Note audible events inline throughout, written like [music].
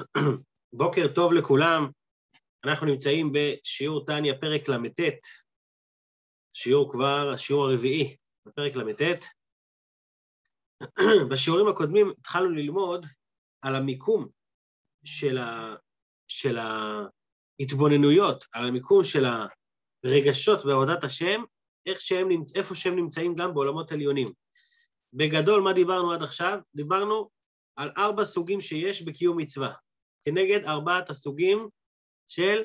[clears throat] בוקר טוב לכולם, אנחנו נמצאים בשיעור טניה, פרק ל"ט, שיעור כבר, השיעור הרביעי בפרק ל"ט. [clears throat] בשיעורים הקודמים התחלנו ללמוד על המיקום של, ה, של ההתבוננויות, על המיקום של הרגשות בעבודת השם, איך שהם, איפה שהם נמצאים גם בעולמות עליונים. בגדול, מה דיברנו עד עכשיו? דיברנו על ארבע סוגים שיש בקיום מצווה, כנגד ארבעת הסוגים של,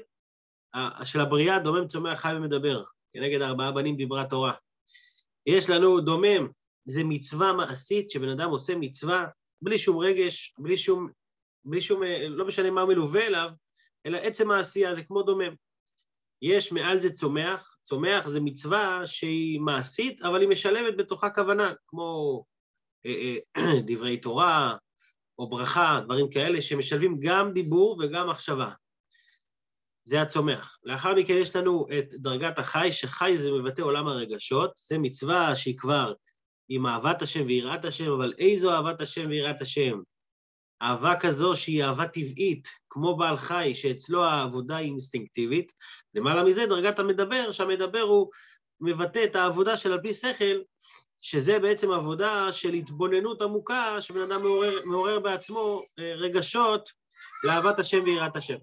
של הבריאה, דומם, צומח, חי ומדבר, כנגד ארבעה בנים דיברה תורה. יש לנו דומם, זה מצווה מעשית, שבן אדם עושה מצווה בלי שום רגש, בלי שום, בלי שום, לא משנה מה מלווה אליו, אלא עצם העשייה זה כמו דומם. יש מעל זה צומח, צומח זה מצווה שהיא מעשית, אבל היא משלמת בתוכה כוונה, כמו אה, אה, [clears throat] דברי תורה, או ברכה, דברים כאלה, שמשלבים גם דיבור וגם מחשבה. זה הצומח. לאחר מכן יש לנו את דרגת החי, שחי זה מבטא עולם הרגשות, זה מצווה שהיא כבר עם אהבת השם ויראת השם, אבל איזו אהבת השם ויראת השם? אהבה כזו שהיא אהבה טבעית, כמו בעל חי, שאצלו העבודה היא אינסטינקטיבית. למעלה מזה, דרגת המדבר, שהמדבר הוא מבטא את העבודה של על פי שכל, שזה בעצם עבודה של התבוננות עמוקה, שבן אדם מעורר, מעורר בעצמו אה, רגשות לאהבת השם ויראת השם.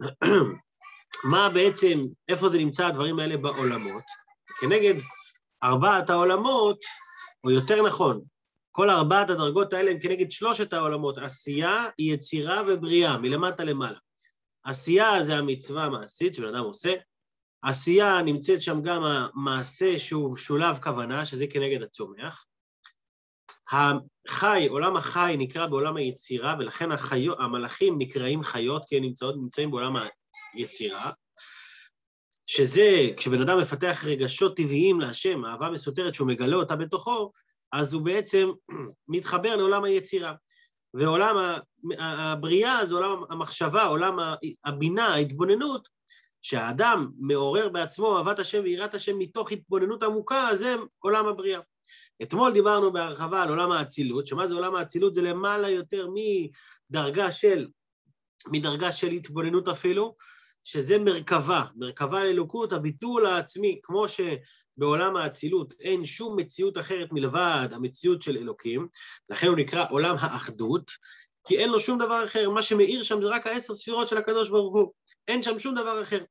[clears throat] מה בעצם, איפה זה נמצא הדברים האלה בעולמות? כנגד ארבעת העולמות, או יותר נכון, כל ארבעת הדרגות האלה הם כנגד שלושת העולמות, עשייה, יצירה ובריאה, מלמטה למעלה. עשייה זה המצווה המעשית שבן אדם עושה, עשייה נמצאת שם גם המעשה שהוא שולב כוונה, שזה כנגד הצומח. החי, עולם החי נקרא בעולם היצירה, ולכן החיות, המלאכים נקראים חיות, כי הם נמצאות, נמצאים בעולם היצירה, שזה, כשבן אדם מפתח רגשות טבעיים להשם, אהבה מסותרת שהוא מגלה אותה בתוכו, אז הוא בעצם [clears throat] מתחבר לעולם היצירה. ועולם הבריאה זה עולם המחשבה, עולם הבינה, ההתבוננות, שהאדם מעורר בעצמו אהבת השם ויראת השם מתוך התבוננות עמוקה, זה עולם הבריאה. אתמול דיברנו בהרחבה על עולם האצילות, שמה זה עולם האצילות? זה למעלה יותר מדרגה של, מדרגה של התבוננות אפילו, שזה מרכבה, מרכבה לאלוקות, הביטול העצמי, כמו שבעולם האצילות אין שום מציאות אחרת מלבד המציאות של אלוקים, לכן הוא נקרא עולם האחדות, כי אין לו שום דבר אחר, מה שמאיר שם זה רק העשר ספירות של הקדוש ברוך הוא, אין שם שום דבר אחר.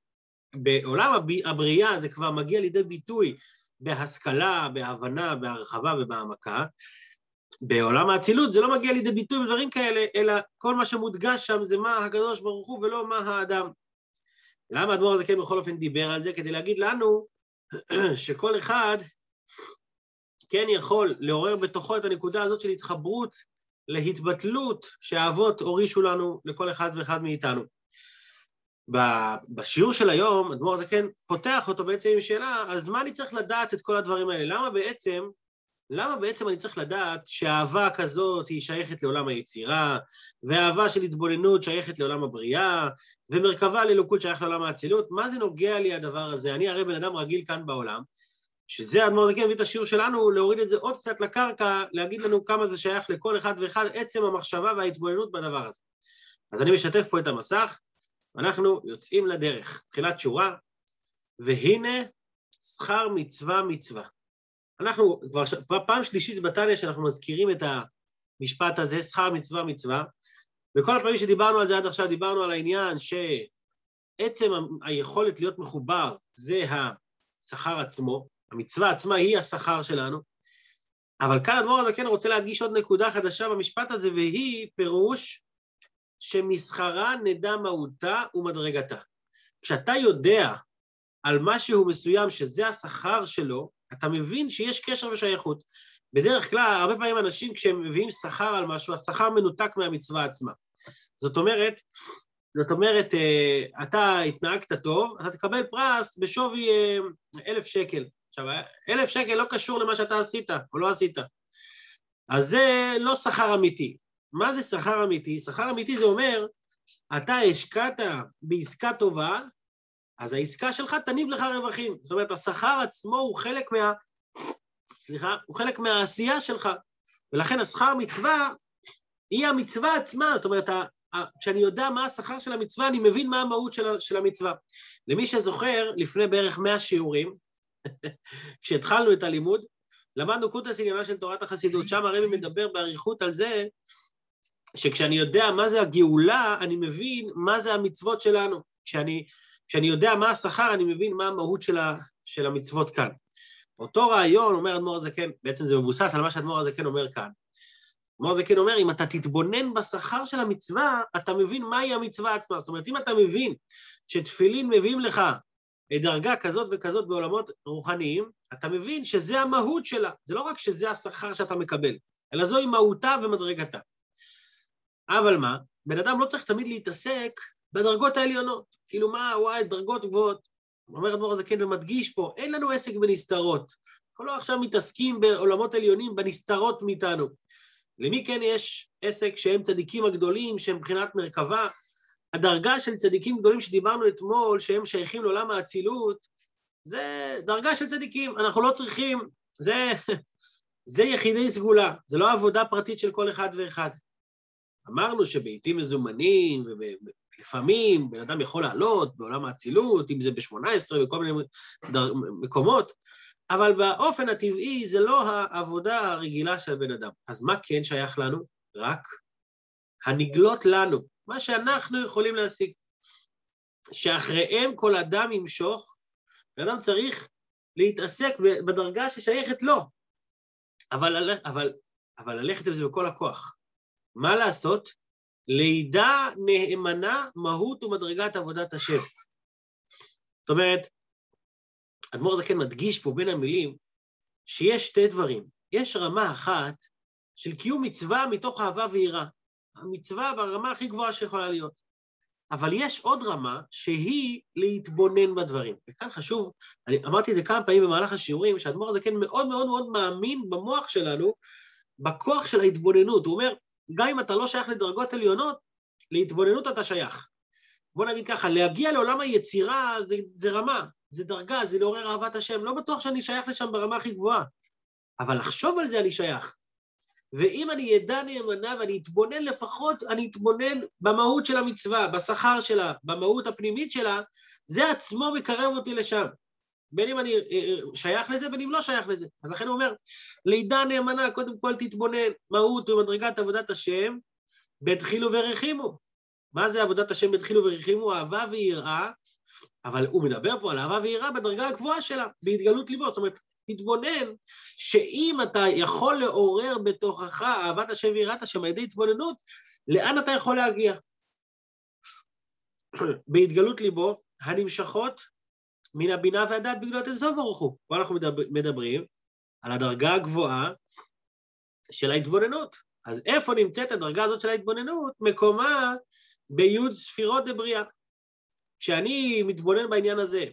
בעולם הבריאה זה כבר מגיע לידי ביטוי בהשכלה, בהבנה, בהרחבה ובהעמקה. בעולם האצילות זה לא מגיע לידי ביטוי בדברים כאלה, אלא כל מה שמודגש שם זה מה הקדוש ברוך הוא ולא מה האדם. למה האדמו"ר הזה כן בכל אופן דיבר על זה? כדי להגיד לנו [clears throat] שכל אחד כן יכול לעורר בתוכו את הנקודה הזאת של התחברות להתבטלות שהאבות הורישו לנו לכל אחד ואחד מאיתנו. בשיעור של היום, אדמו"ר כן פותח אותו בעצם עם שאלה, אז מה אני צריך לדעת את כל הדברים האלה? למה בעצם, למה בעצם אני צריך לדעת שאהבה כזאת היא שייכת לעולם היצירה, ואהבה של התבוננות שייכת לעולם הבריאה, ומרכבה לאלוקות שייך לעולם האצילות? מה זה נוגע לי הדבר הזה? אני הרי בן אדם רגיל כאן בעולם, שזה אדמו"ר כן מביא את השיעור שלנו, להוריד את זה עוד קצת לקרקע, להגיד לנו כמה זה שייך לכל אחד ואחד, עצם המחשבה וההתבוננות בדבר הזה. אז אני משתף פה את המסך, אנחנו יוצאים לדרך, תחילת שורה, והנה שכר מצווה מצווה. אנחנו כבר ש... פעם שלישית בתניא שאנחנו מזכירים את המשפט הזה, שכר מצווה מצווה, וכל הפעמים שדיברנו על זה עד עכשיו, דיברנו על העניין שעצם היכולת להיות מחובר זה השכר עצמו, המצווה עצמה היא השכר שלנו, אבל כאן אדמו"ר הזקן רוצה להדגיש עוד נקודה חדשה במשפט הזה, והיא פירוש שמסחרה נדע מהותה ומדרגתה. כשאתה יודע על משהו מסוים שזה השכר שלו, אתה מבין שיש קשר ושייכות. בדרך כלל, הרבה פעמים אנשים כשהם מביאים שכר על משהו, השכר מנותק מהמצווה עצמה. זאת אומרת, זאת אומרת, אה, אתה התנהגת טוב, אתה תקבל פרס בשווי אה, אלף שקל. עכשיו, אלף שקל לא קשור למה שאתה עשית או לא עשית. אז זה לא שכר אמיתי. מה זה שכר אמיתי? שכר אמיתי זה אומר, אתה השקעת בעסקה טובה, אז העסקה שלך תניב לך רווחים. זאת אומרת, השכר עצמו הוא חלק מה... סליחה, הוא חלק מהעשייה שלך, ולכן השכר מצווה היא המצווה עצמה, זאת אומרת, כשאני יודע מה השכר של המצווה, אני מבין מה המהות של, המצווה. למי שזוכר, לפני בערך 100 שיעורים, [laughs] כשהתחלנו את הלימוד, למדנו קוטס עניינה של תורת החסידות, שם הרבי מדבר באריכות על זה שכשאני יודע מה זה הגאולה, אני מבין מה זה המצוות שלנו. כשאני, כשאני יודע מה השכר, אני מבין מה המהות של, ה, של המצוות כאן. אותו רעיון, אומר אדמו"ר הזקן, בעצם זה מבוסס על מה שאדמו"ר הזקן אומר כאן. אדמו"ר הזקן אומר, אם אתה תתבונן בשכר של המצווה, אתה מבין מהי המצווה עצמה. זאת אומרת, אם אתה מבין שתפילין מביאים לך דרגה כזאת וכזאת בעולמות רוחניים, אתה מבין שזה המהות שלה. זה לא רק שזה השכר שאתה מקבל, אלא זוהי מהותה ומדרגתה. אבל מה? בן אדם לא צריך תמיד להתעסק בדרגות העליונות. כאילו מה, וואי, דרגות גבוהות. אומר אדמו"ר הזקן ומדגיש פה, אין לנו עסק בנסתרות. אנחנו לא עכשיו מתעסקים בעולמות עליונים, בנסתרות מאיתנו. למי כן יש עסק שהם צדיקים הגדולים, שהם מבחינת מרכבה? הדרגה של צדיקים גדולים שדיברנו אתמול, שהם שייכים לעולם האצילות, זה דרגה של צדיקים. אנחנו לא צריכים, זה, [laughs] זה יחידי סגולה, זה לא עבודה פרטית של כל אחד ואחד. אמרנו שבעיתים מזומנים, ולפעמים בן אדם יכול לעלות בעולם האצילות, אם זה ב-18 וכל מיני מקומות, אבל באופן הטבעי זה לא העבודה הרגילה של בן אדם. אז מה כן שייך לנו? רק הנגלות לנו, מה שאנחנו יכולים להשיג. שאחריהם כל אדם ימשוך, בן אדם צריך להתעסק בדרגה ששייכת לו, אבל, אבל, אבל ללכת עם זה בכל הכוח. מה לעשות? לידע נאמנה מהות ומדרגת עבודת השם. זאת אומרת, אדמו"ר זקן מדגיש פה בין המילים שיש שתי דברים. יש רמה אחת של קיום מצווה מתוך אהבה ויראה. המצווה ברמה הכי גבוהה שיכולה להיות. אבל יש עוד רמה שהיא להתבונן בדברים. וכאן חשוב, אני אמרתי את זה כמה פעמים במהלך השיעורים, שהאדמו"ר הזקן מאוד מאוד מאוד מאמין במוח שלנו, בכוח של ההתבוננות. הוא אומר, גם אם אתה לא שייך לדרגות עליונות, להתבוננות אתה שייך. בוא נגיד ככה, להגיע לעולם היצירה זה, זה רמה, זה דרגה, זה לעורר אהבת השם. לא בטוח שאני שייך לשם ברמה הכי גבוהה, אבל לחשוב על זה אני שייך. ואם אני אדע נאמנה ואני אתבונן לפחות, אני אתבונן במהות של המצווה, בשכר שלה, במהות הפנימית שלה, זה עצמו מקרב אותי לשם. בין אם אני אה, אה, שייך לזה, בין אם לא שייך לזה. אז לכן הוא אומר, לידה נאמנה, קודם כל תתבונן, מהות ומדרגת עבודת השם, בדחילו ורחימו. מה זה עבודת השם בדחילו ורחימו? אהבה ויראה, אבל הוא מדבר פה על אהבה ויראה בדרגה הגבוהה שלה, בהתגלות ליבו. זאת אומרת, תתבונן שאם אתה יכול לעורר בתוכך אהבת השם ויראת השם על ידי התבוננות, לאן אתה יכול להגיע? [clears throat] בהתגלות ליבו, הנמשכות מן הבינה והדעת בגללות אינסוף ברוך הוא. פה אנחנו מדברים על הדרגה הגבוהה של ההתבוננות. אז איפה נמצאת הדרגה הזאת של ההתבוננות? מקומה בי' ספירות דבריאה. כשאני מתבונן בעניין הזה,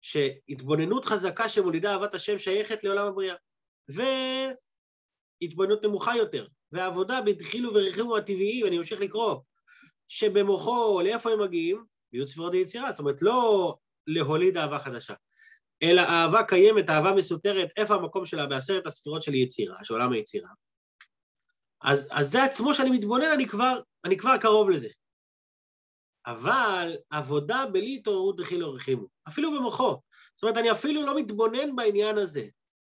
שהתבוננות חזקה שמולידה אהבת השם שייכת לעולם הבריאה, והתבוננות נמוכה יותר, והעבודה בדחילו ורכיבו הטבעיים, אני ממשיך לקרוא, שבמוחו, לאיפה הם מגיעים? בי' ספירות היצירה, זאת אומרת, לא להוליד אהבה חדשה. אלא אהבה קיימת, אהבה מסותרת, איפה המקום שלה בעשרת הספירות של יצירה, של עולם היצירה. אז, אז זה עצמו שאני מתבונן, אני כבר, אני כבר קרוב לזה. אבל עבודה בלי התעוררות דחילו ורחימו, אפילו במוחו. זאת אומרת, אני אפילו לא מתבונן בעניין הזה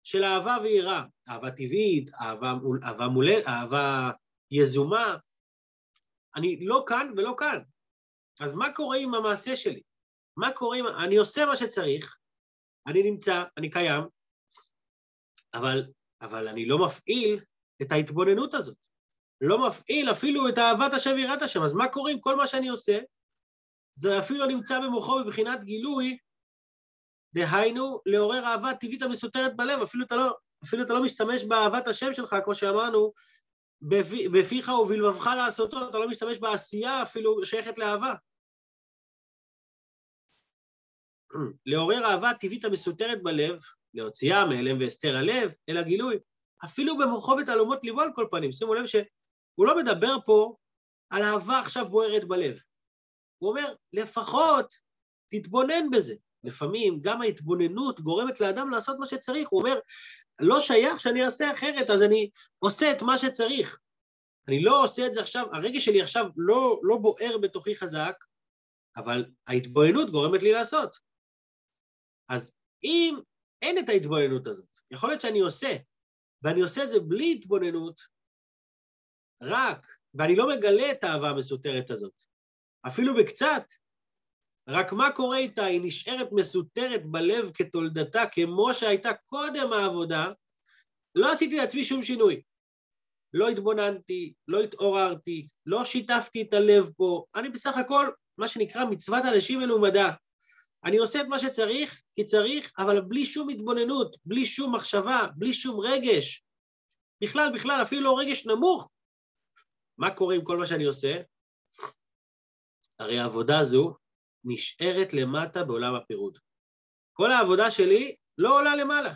של אהבה ויראה, אהבה טבעית, אהבה, אהבה מולדת, אהבה יזומה. אני לא כאן ולא כאן. אז מה קורה עם המעשה שלי? מה קורה אם... אני עושה מה שצריך, אני נמצא, אני קיים, אבל, אבל אני לא מפעיל את ההתבוננות הזאת. לא מפעיל אפילו את אהבת השם ויראת השם. אז מה קורה עם כל מה שאני עושה? זה אפילו נמצא במוחו בבחינת גילוי, דהיינו, לעורר אהבה טבעית המסותרת בלב. אפילו אתה לא, אפילו אתה לא משתמש באהבת השם שלך, כמו שאמרנו, בפיך ובלבבך לעשותו, אתה לא משתמש בעשייה אפילו שייכת לאהבה. לעורר אהבה טבעית המסותרת בלב, להוציאה מהלם והסתר הלב, אל הגילוי, אפילו במוחו ותעלומות ליבו על כל פנים. שימו לב שהוא לא מדבר פה על אהבה עכשיו בוערת בלב. הוא אומר, לפחות תתבונן בזה. לפעמים גם ההתבוננות גורמת לאדם לעשות מה שצריך. הוא אומר, לא שייך שאני אעשה אחרת, אז אני עושה את מה שצריך. אני לא עושה את זה עכשיו, הרגש שלי עכשיו לא, לא בוער בתוכי חזק, אבל ההתבוננות גורמת לי לעשות. אז אם אין את ההתבוננות הזאת, יכול להיות שאני עושה, ואני עושה את זה בלי התבוננות, רק, ואני לא מגלה את האהבה המסותרת הזאת, אפילו בקצת, רק מה קורה איתה? היא נשארת מסותרת בלב כתולדתה, כמו שהייתה קודם העבודה, לא עשיתי לעצמי שום שינוי. לא התבוננתי, לא התעוררתי, לא שיתפתי את הלב פה, אני בסך הכל, מה שנקרא מצוות אנשים מלומדה. אני עושה את מה שצריך, כי צריך, אבל בלי שום התבוננות, בלי שום מחשבה, בלי שום רגש. בכלל, בכלל, אפילו לא רגש נמוך. מה קורה עם כל מה שאני עושה? הרי העבודה הזו נשארת למטה בעולם הפירוד. כל העבודה שלי לא עולה למעלה.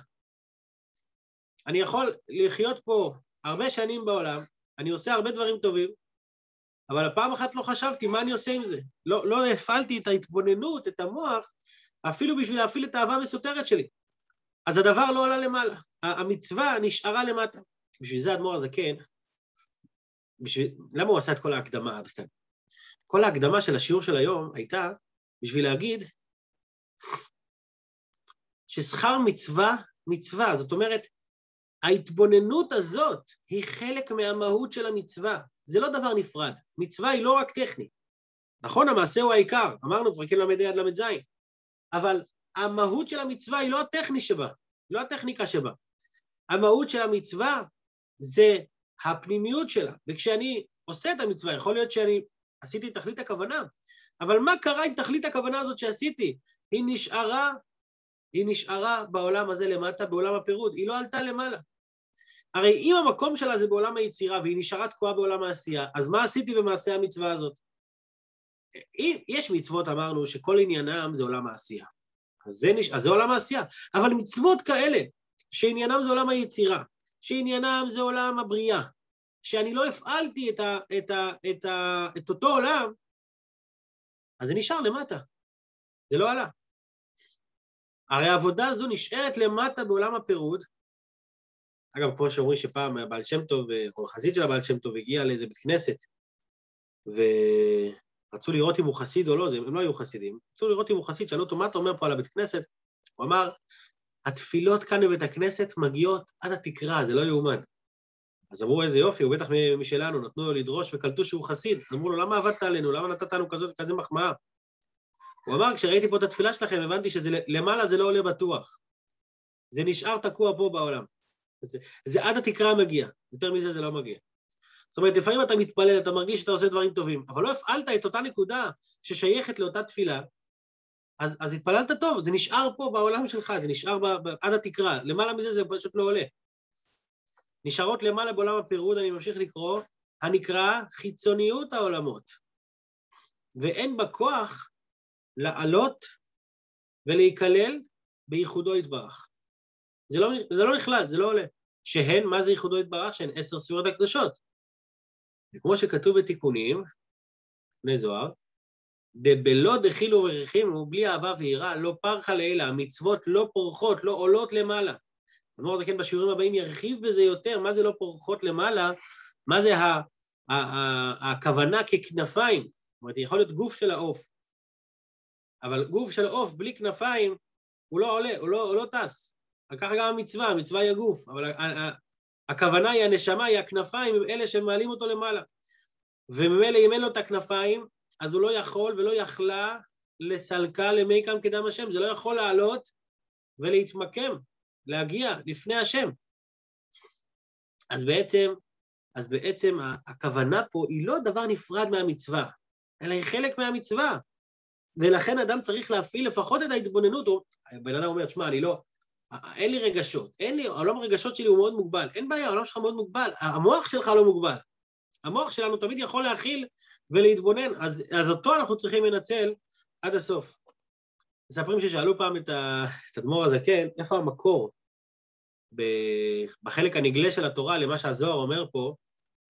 אני יכול לחיות פה הרבה שנים בעולם, אני עושה הרבה דברים טובים, אבל הפעם אחת לא חשבתי מה אני עושה עם זה. לא, לא הפעלתי את ההתבוננות, את המוח, אפילו בשביל להפעיל את האהבה המסותרת שלי. אז הדבר לא עלה למעלה, המצווה נשארה למטה. בשביל זה האדמו"ר הזקן, בשביל... למה הוא עשה את כל ההקדמה עד כאן? כל ההקדמה של השיעור של היום הייתה בשביל להגיד ששכר מצווה, מצווה, זאת אומרת, ההתבוננות הזאת היא חלק מהמהות של המצווה, זה לא דבר נפרד, מצווה היא לא רק טכנית. נכון, המעשה הוא העיקר, אמרנו פרקים ל"ה עד ל"ז, אבל המהות של המצווה היא לא הטכני שבה, לא הטכניקה שבה. המהות של המצווה זה הפנימיות שלה, וכשאני עושה את המצווה, יכול להיות שאני עשיתי תכלית הכוונה, אבל מה קרה עם תכלית הכוונה הזאת שעשיתי? היא נשארה, היא נשארה בעולם הזה למטה, בעולם הפירוד, היא לא עלתה למעלה. הרי אם המקום שלה זה בעולם היצירה והיא נשארה תקועה בעולם העשייה, אז מה עשיתי במעשה המצווה הזאת? אם, יש מצוות, אמרנו, שכל עניינם זה עולם העשייה. אז זה, נש... אז זה עולם העשייה. אבל מצוות כאלה, שעניינם זה עולם היצירה, שעניינם זה עולם הבריאה, שאני לא הפעלתי את, ה, את, ה, את, ה, את אותו עולם, אז זה נשאר למטה, זה לא עלה. הרי העבודה הזו נשארת למטה בעולם הפירוד. אגב, כמו שאומרים שפעם הבעל שם טוב, או חסיד של הבעל שם טוב, הגיע לאיזה בית כנסת, ורצו לראות אם הוא חסיד או לא, הם לא היו חסידים, רצו לראות אם הוא חסיד, שאלו אותו, מה אתה אומר פה על הבית כנסת? הוא אמר, התפילות כאן בבית הכנסת מגיעות עד התקרה, זה לא יאומן. אז אמרו, איזה יופי, הוא בטח משלנו, נתנו לו לדרוש וקלטו שהוא חסיד. אמרו לו, למה עבדת עלינו? למה נתת לנו כזאת, כזה מחמאה? הוא אמר, כשראיתי פה את התפילה שלכם, הבנתי שלמעלה זה לא עולה בטוח. זה נשאר תקוע פה בעולם. זה, זה עד התקרה מגיע, יותר מזה זה לא מגיע. זאת אומרת, לפעמים אתה מתפלל, אתה מרגיש שאתה עושה דברים טובים, אבל לא הפעלת את אותה נקודה ששייכת לאותה תפילה, אז, אז התפללת טוב, זה נשאר פה בעולם שלך, זה נשאר ב, ב, עד התקרה, למעלה מזה זה פשוט לא עולה. נשארות למעלה בעולם הפירוד, אני ממשיך לקרוא, הנקרא חיצוניות העולמות, ואין בה כוח לעלות ולהיכלל בייחודו יתברך. זה לא, זה לא נכלל, זה לא עולה. שהן, מה זה ייחודו יתברך? שהן עשר ספירות הקדושות. וכמו שכתוב בתיקונים, בני זוהר, דבלא דחילו ורחימו, בלי אהבה ויראה, לא פרחה לעילה, המצוות לא פורחות, לא עולות למעלה. אדמו"ר זקן בשיעורים הבאים ירחיב בזה יותר, מה זה לא פורחות למעלה, מה זה הכוונה ככנפיים, זאת אומרת, יכול להיות גוף של העוף, אבל גוף של עוף בלי כנפיים, הוא לא עולה, הוא לא, הוא לא טס. ככה גם המצווה, המצווה היא הגוף, אבל הכוונה היא הנשמה, היא הכנפיים, הם אלה שמעלים אותו למעלה. וממילא אם אין לו את הכנפיים, אז הוא לא יכול ולא יכלה לסלקה למי קם קדם השם, זה לא יכול לעלות ולהתמקם להגיע לפני השם. אז בעצם, אז בעצם הכוונה פה היא לא דבר נפרד מהמצווה, אלא היא חלק מהמצווה. ולכן אדם צריך להפעיל לפחות את ההתבוננות, או בן אדם אומר, שמע, אני לא, אין לי רגשות, אין לי, העולם הרגשות שלי הוא מאוד מוגבל, אין בעיה, העולם שלך מאוד מוגבל, המוח שלך לא מוגבל. המוח שלנו תמיד יכול להכיל ולהתבונן, אז, אז אותו אנחנו צריכים לנצל עד הסוף. מספרים ששאלו פעם את האדמו"ר הזקן, איפה המקור בחלק הנגלה של התורה למה שהזוהר אומר פה,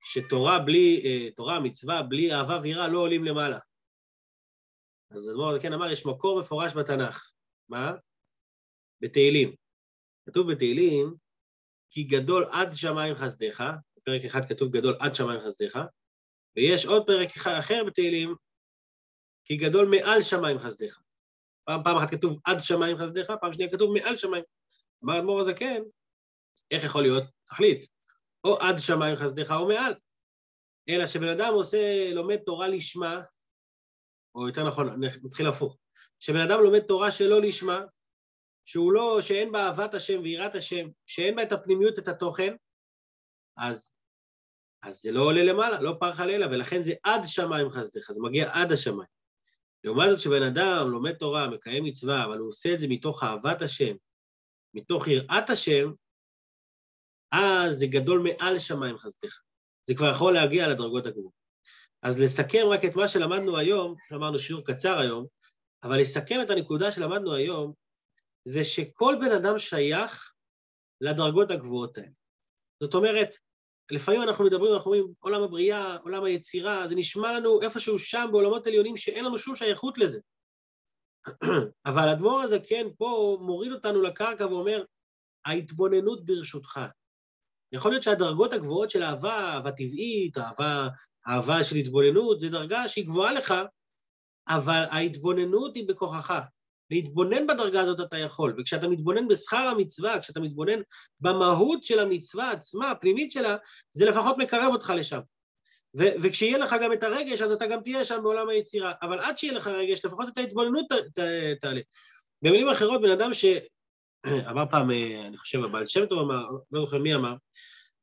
שתורה בלי, אה, תורה, מצווה, בלי אהבה ויראה לא עולים למעלה. אז האדמו"ר הזקן אמר, יש מקור מפורש בתנ"ך. מה? בתהילים. כתוב בתהילים, כי גדול עד שמיים חסדיך, בפרק אחד כתוב גדול עד שמיים חסדיך, ויש עוד פרק אחר בתהילים, כי גדול מעל שמיים חסדיך. פעם, פעם אחת כתוב עד שמיים חסדיך, פעם שנייה כתוב מעל שמיים. אמר אדמו"ר הזקן, איך יכול להיות? תחליט, או עד שמיים חסדיך או מעל. אלא שבן אדם עושה, לומד תורה לשמה, או יותר נכון, נתחיל הפוך, שבן אדם לומד תורה שלא לשמה, שהוא לא, שאין בה אהבת השם ויראת השם, שאין בה את הפנימיות, את התוכן, אז, אז זה לא עולה למעלה, לא פרח לילה, ולכן זה עד שמיים חסדך, זה מגיע עד השמיים. לעומת זאת שבן אדם לומד תורה, מקיים מצווה, אבל הוא עושה את זה מתוך אהבת השם, מתוך יראת השם, אז זה גדול מעל שמיים חסדך. זה כבר יכול להגיע לדרגות הגבוהות. אז לסכם רק את מה שלמדנו היום, אמרנו שיעור קצר היום, אבל לסכם את הנקודה שלמדנו היום, זה שכל בן אדם שייך לדרגות הגבוהות האלה. זאת אומרת, לפעמים אנחנו מדברים, אנחנו אומרים, עולם הבריאה, עולם היצירה, זה נשמע לנו איפשהו שם בעולמות עליונים שאין לנו שום שייכות לזה. [clears throat] אבל האדמו"ר הזה כן פה מוריד אותנו לקרקע ואומר, ההתבוננות ברשותך. יכול להיות שהדרגות הגבוהות של אהבה, אהבה טבעית, אהבה, אהבה של התבוננות, זו דרגה שהיא גבוהה לך, אבל ההתבוננות היא בכוחך. להתבונן בדרגה הזאת אתה יכול, וכשאתה מתבונן בשכר המצווה, כשאתה מתבונן במהות של המצווה עצמה, הפנימית שלה, זה לפחות מקרב אותך לשם. ו- וכשיהיה לך גם את הרגש, אז אתה גם תהיה שם בעולם היצירה. אבל עד שיהיה לך רגש, לפחות את ההתבוננות תעלה. במילים אחרות, בן אדם ש... [clears throat] אמר פעם, אה, אני חושב, הבעל שם טוב אמר, לא זוכר מי אמר,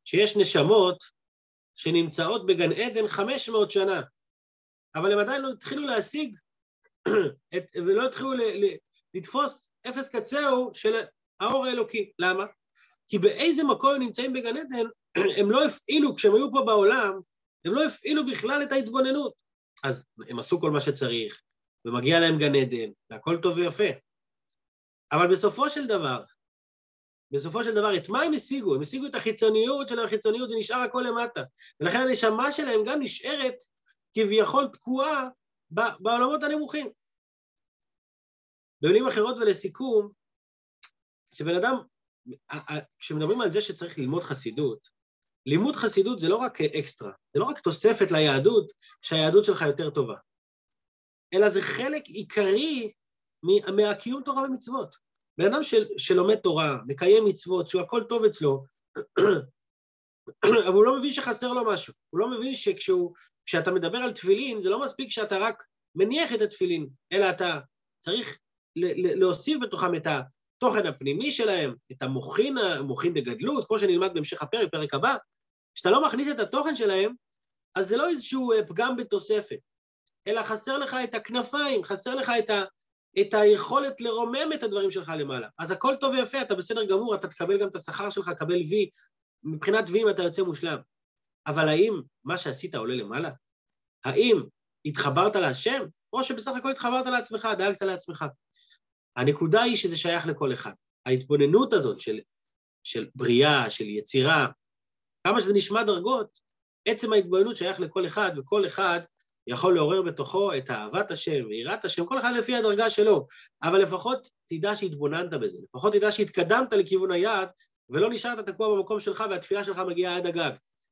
שיש נשמות שנמצאות בגן עדן 500 שנה, אבל הם עדיין לא התחילו להשיג [clears throat] את, ולא התחילו ל, ל, לתפוס אפס קצהו של האור האלוקי. למה? כי באיזה מקום הם נמצאים בגן עדן, [clears throat] הם לא הפעילו, כשהם היו פה בעולם, הם לא הפעילו בכלל את ההתבוננות. אז הם עשו כל מה שצריך, ומגיע להם גן עדן, והכל טוב ויפה. אבל בסופו של דבר, בסופו של דבר, את מה הם השיגו? הם השיגו את החיצוניות של החיצוניות, זה נשאר הכל למטה. ולכן הנשמה שלהם גם נשארת כביכול תקועה בעולמות הנמוכים. במילים אחרות ולסיכום, כשבן אדם, כשמדברים על זה שצריך ללמוד חסידות, לימוד חסידות זה לא רק אקסטרה, זה לא רק תוספת ליהדות שהיהדות שלך יותר טובה, אלא זה חלק עיקרי מהקיום תורה ומצוות. בן אדם של, שלומד תורה, מקיים מצוות, שהוא הכל טוב אצלו, [clears throat] אבל הוא לא מבין שחסר לו משהו. הוא לא מבין שכשאתה מדבר על תפילין, זה לא מספיק שאתה רק מניח את התפילין, אלא אתה צריך להוסיף בתוכם את התוכן הפנימי שלהם, את המוחין, המוחין בגדלות, כמו שנלמד בהמשך הפרק, פרק הבא, כשאתה לא מכניס את התוכן שלהם, אז זה לא איזשהו אה, פגם בתוספת, אלא חסר לך את הכנפיים, חסר לך את, ה, את היכולת לרומם את הדברים שלך למעלה. אז הכל טוב ויפה, אתה בסדר גמור, אתה תקבל גם את השכר שלך, קבל וי, מבחינת ויים אתה יוצא מושלם. אבל האם מה שעשית עולה למעלה? האם התחברת להשם, או שבסך הכל התחברת לעצמך, דאגת לעצמך? הנקודה היא שזה שייך לכל אחד. ההתבוננות הזאת של, של בריאה, של יצירה, כמה שזה נשמע דרגות, עצם ההתבוננות שייך לכל אחד, וכל אחד יכול לעורר בתוכו את אהבת השם ויראת השם, כל אחד לפי הדרגה שלו, אבל לפחות תדע שהתבוננת בזה, לפחות תדע שהתקדמת לכיוון היעד, ולא נשארת תקוע במקום שלך והתפילה שלך מגיעה עד הגג,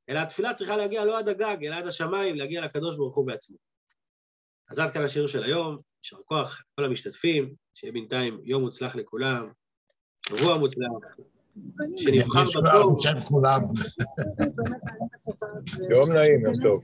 אלא התפילה צריכה להגיע לא עד הגג, אלא עד השמיים, להגיע לקדוש ברוך הוא בעצמו. אז עד כאן השיר של היום, יישר כוח לכל המשתתפים, שיהיה בינתיים יום מוצלח לכולם, שבוע מוצלח, שנבחר בטוב. בשם כולם. [laughs] יום נעים, יום טוב.